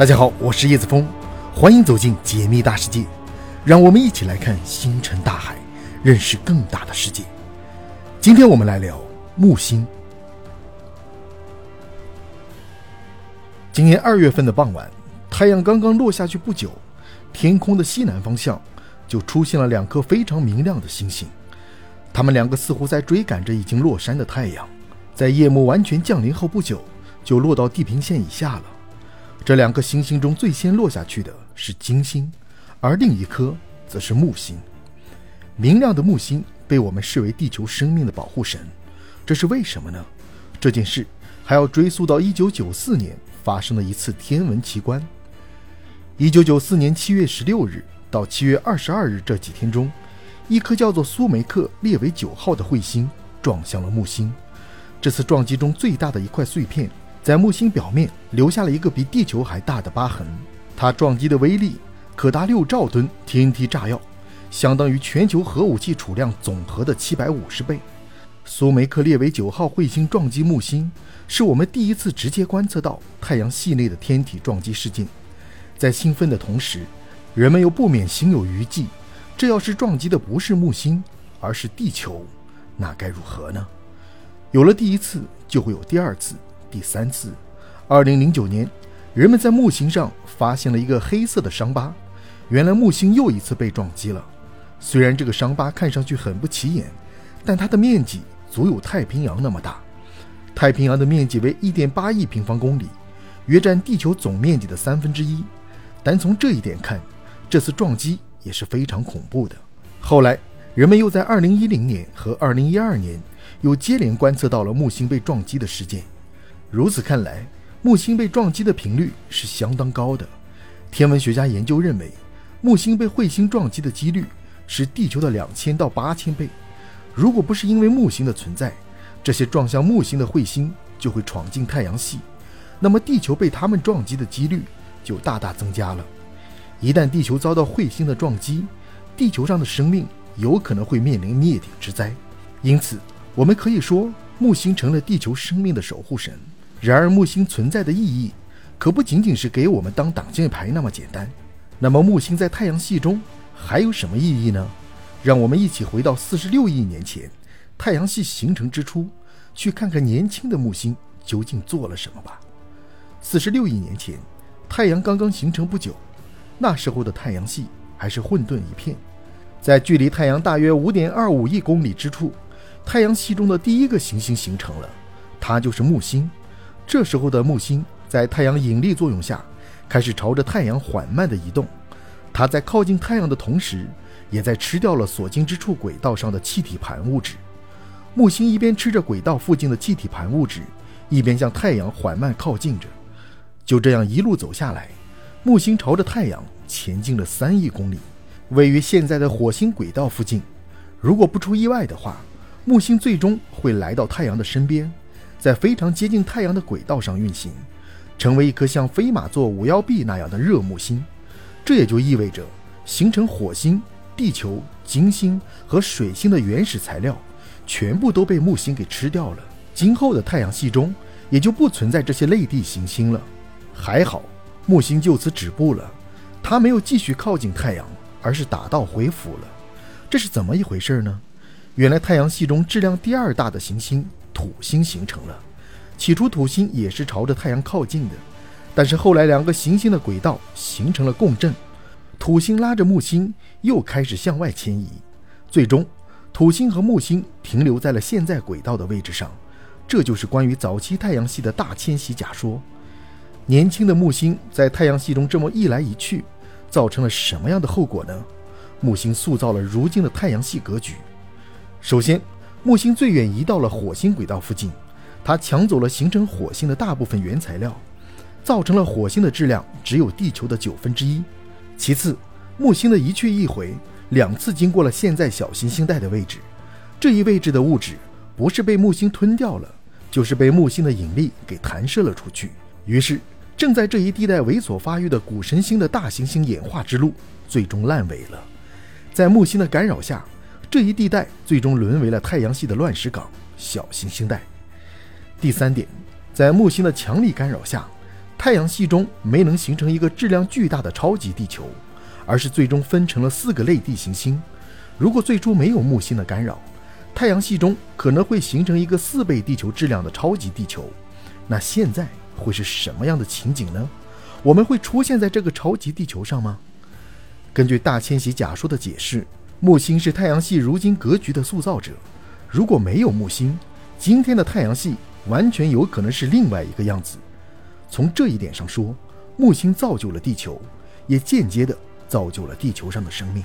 大家好，我是叶子峰，欢迎走进解密大世界，让我们一起来看星辰大海，认识更大的世界。今天我们来聊木星。今年二月份的傍晚，太阳刚刚落下去不久，天空的西南方向就出现了两颗非常明亮的星星，它们两个似乎在追赶着已经落山的太阳，在夜幕完全降临后不久，就落到地平线以下了。这两颗行星中最先落下去的是金星，而另一颗则是木星。明亮的木星被我们视为地球生命的保护神，这是为什么呢？这件事还要追溯到1994年发生的一次天文奇观。1994年7月16日到7月22日这几天中，一颗叫做苏梅克列维九号的彗星撞向了木星。这次撞击中最大的一块碎片。在木星表面留下了一个比地球还大的疤痕，它撞击的威力可达六兆吨 TNT 炸药，相当于全球核武器储量总和的七百五十倍。苏梅克列维九号彗星撞击木星，是我们第一次直接观测到太阳系内的天体撞击事件。在兴奋的同时，人们又不免心有余悸：这要是撞击的不是木星，而是地球，那该如何呢？有了第一次，就会有第二次。第三次，二零零九年，人们在木星上发现了一个黑色的伤疤。原来木星又一次被撞击了。虽然这个伤疤看上去很不起眼，但它的面积足有太平洋那么大。太平洋的面积为一点八亿平方公里，约占地球总面积的三分之一。单从这一点看，这次撞击也是非常恐怖的。后来，人们又在二零一零年和二零一二年又接连观测到了木星被撞击的事件。如此看来，木星被撞击的频率是相当高的。天文学家研究认为，木星被彗星撞击的几率是地球的两千到八千倍。如果不是因为木星的存在，这些撞向木星的彗星就会闯进太阳系，那么地球被它们撞击的几率就大大增加了。一旦地球遭到彗星的撞击，地球上的生命有可能会面临灭顶之灾。因此，我们可以说，木星成了地球生命的守护神。然而，木星存在的意义可不仅仅是给我们当挡箭牌那么简单。那么，木星在太阳系中还有什么意义呢？让我们一起回到四十六亿年前，太阳系形成之初，去看看年轻的木星究竟做了什么吧。四十六亿年前，太阳刚刚形成不久，那时候的太阳系还是混沌一片。在距离太阳大约五点二五亿公里之处，太阳系中的第一个行星形成了，它就是木星。这时候的木星在太阳引力作用下，开始朝着太阳缓慢地移动。它在靠近太阳的同时，也在吃掉了所经之处轨道上的气体盘物质。木星一边吃着轨道附近的气体盘物质，一边向太阳缓慢靠近着。就这样一路走下来，木星朝着太阳前进了三亿公里，位于现在的火星轨道附近。如果不出意外的话，木星最终会来到太阳的身边。在非常接近太阳的轨道上运行，成为一颗像飞马座五幺 b 那样的热木星。这也就意味着，形成火星、地球、金星和水星的原始材料，全部都被木星给吃掉了。今后的太阳系中也就不存在这些类地行星了。还好，木星就此止步了，它没有继续靠近太阳，而是打道回府了。这是怎么一回事呢？原来太阳系中质量第二大的行星。土星形成了，起初土星也是朝着太阳靠近的，但是后来两个行星的轨道形成了共振，土星拉着木星又开始向外迁移，最终土星和木星停留在了现在轨道的位置上。这就是关于早期太阳系的大迁徙假说。年轻的木星在太阳系中这么一来一去，造成了什么样的后果呢？木星塑造了如今的太阳系格局。首先。木星最远移到了火星轨道附近，它抢走了形成火星的大部分原材料，造成了火星的质量只有地球的九分之一。其次，木星的一去一回，两次经过了现在小行星带的位置，这一位置的物质不是被木星吞掉了，就是被木星的引力给弹射了出去。于是，正在这一地带猥琐发育的古神星的大行星演化之路最终烂尾了，在木星的干扰下。这一地带最终沦为了太阳系的乱石岗小行星带。第三点，在木星的强力干扰下，太阳系中没能形成一个质量巨大的超级地球，而是最终分成了四个类地行星。如果最初没有木星的干扰，太阳系中可能会形成一个四倍地球质量的超级地球。那现在会是什么样的情景呢？我们会出现在这个超级地球上吗？根据大迁徙假说的解释，木星是太阳系如今格局的塑造者。如果没有木星，今天的太阳系完全有可能是另外一个样子。从这一点上说，木星造就了地球，也间接的造就了地球上的生命。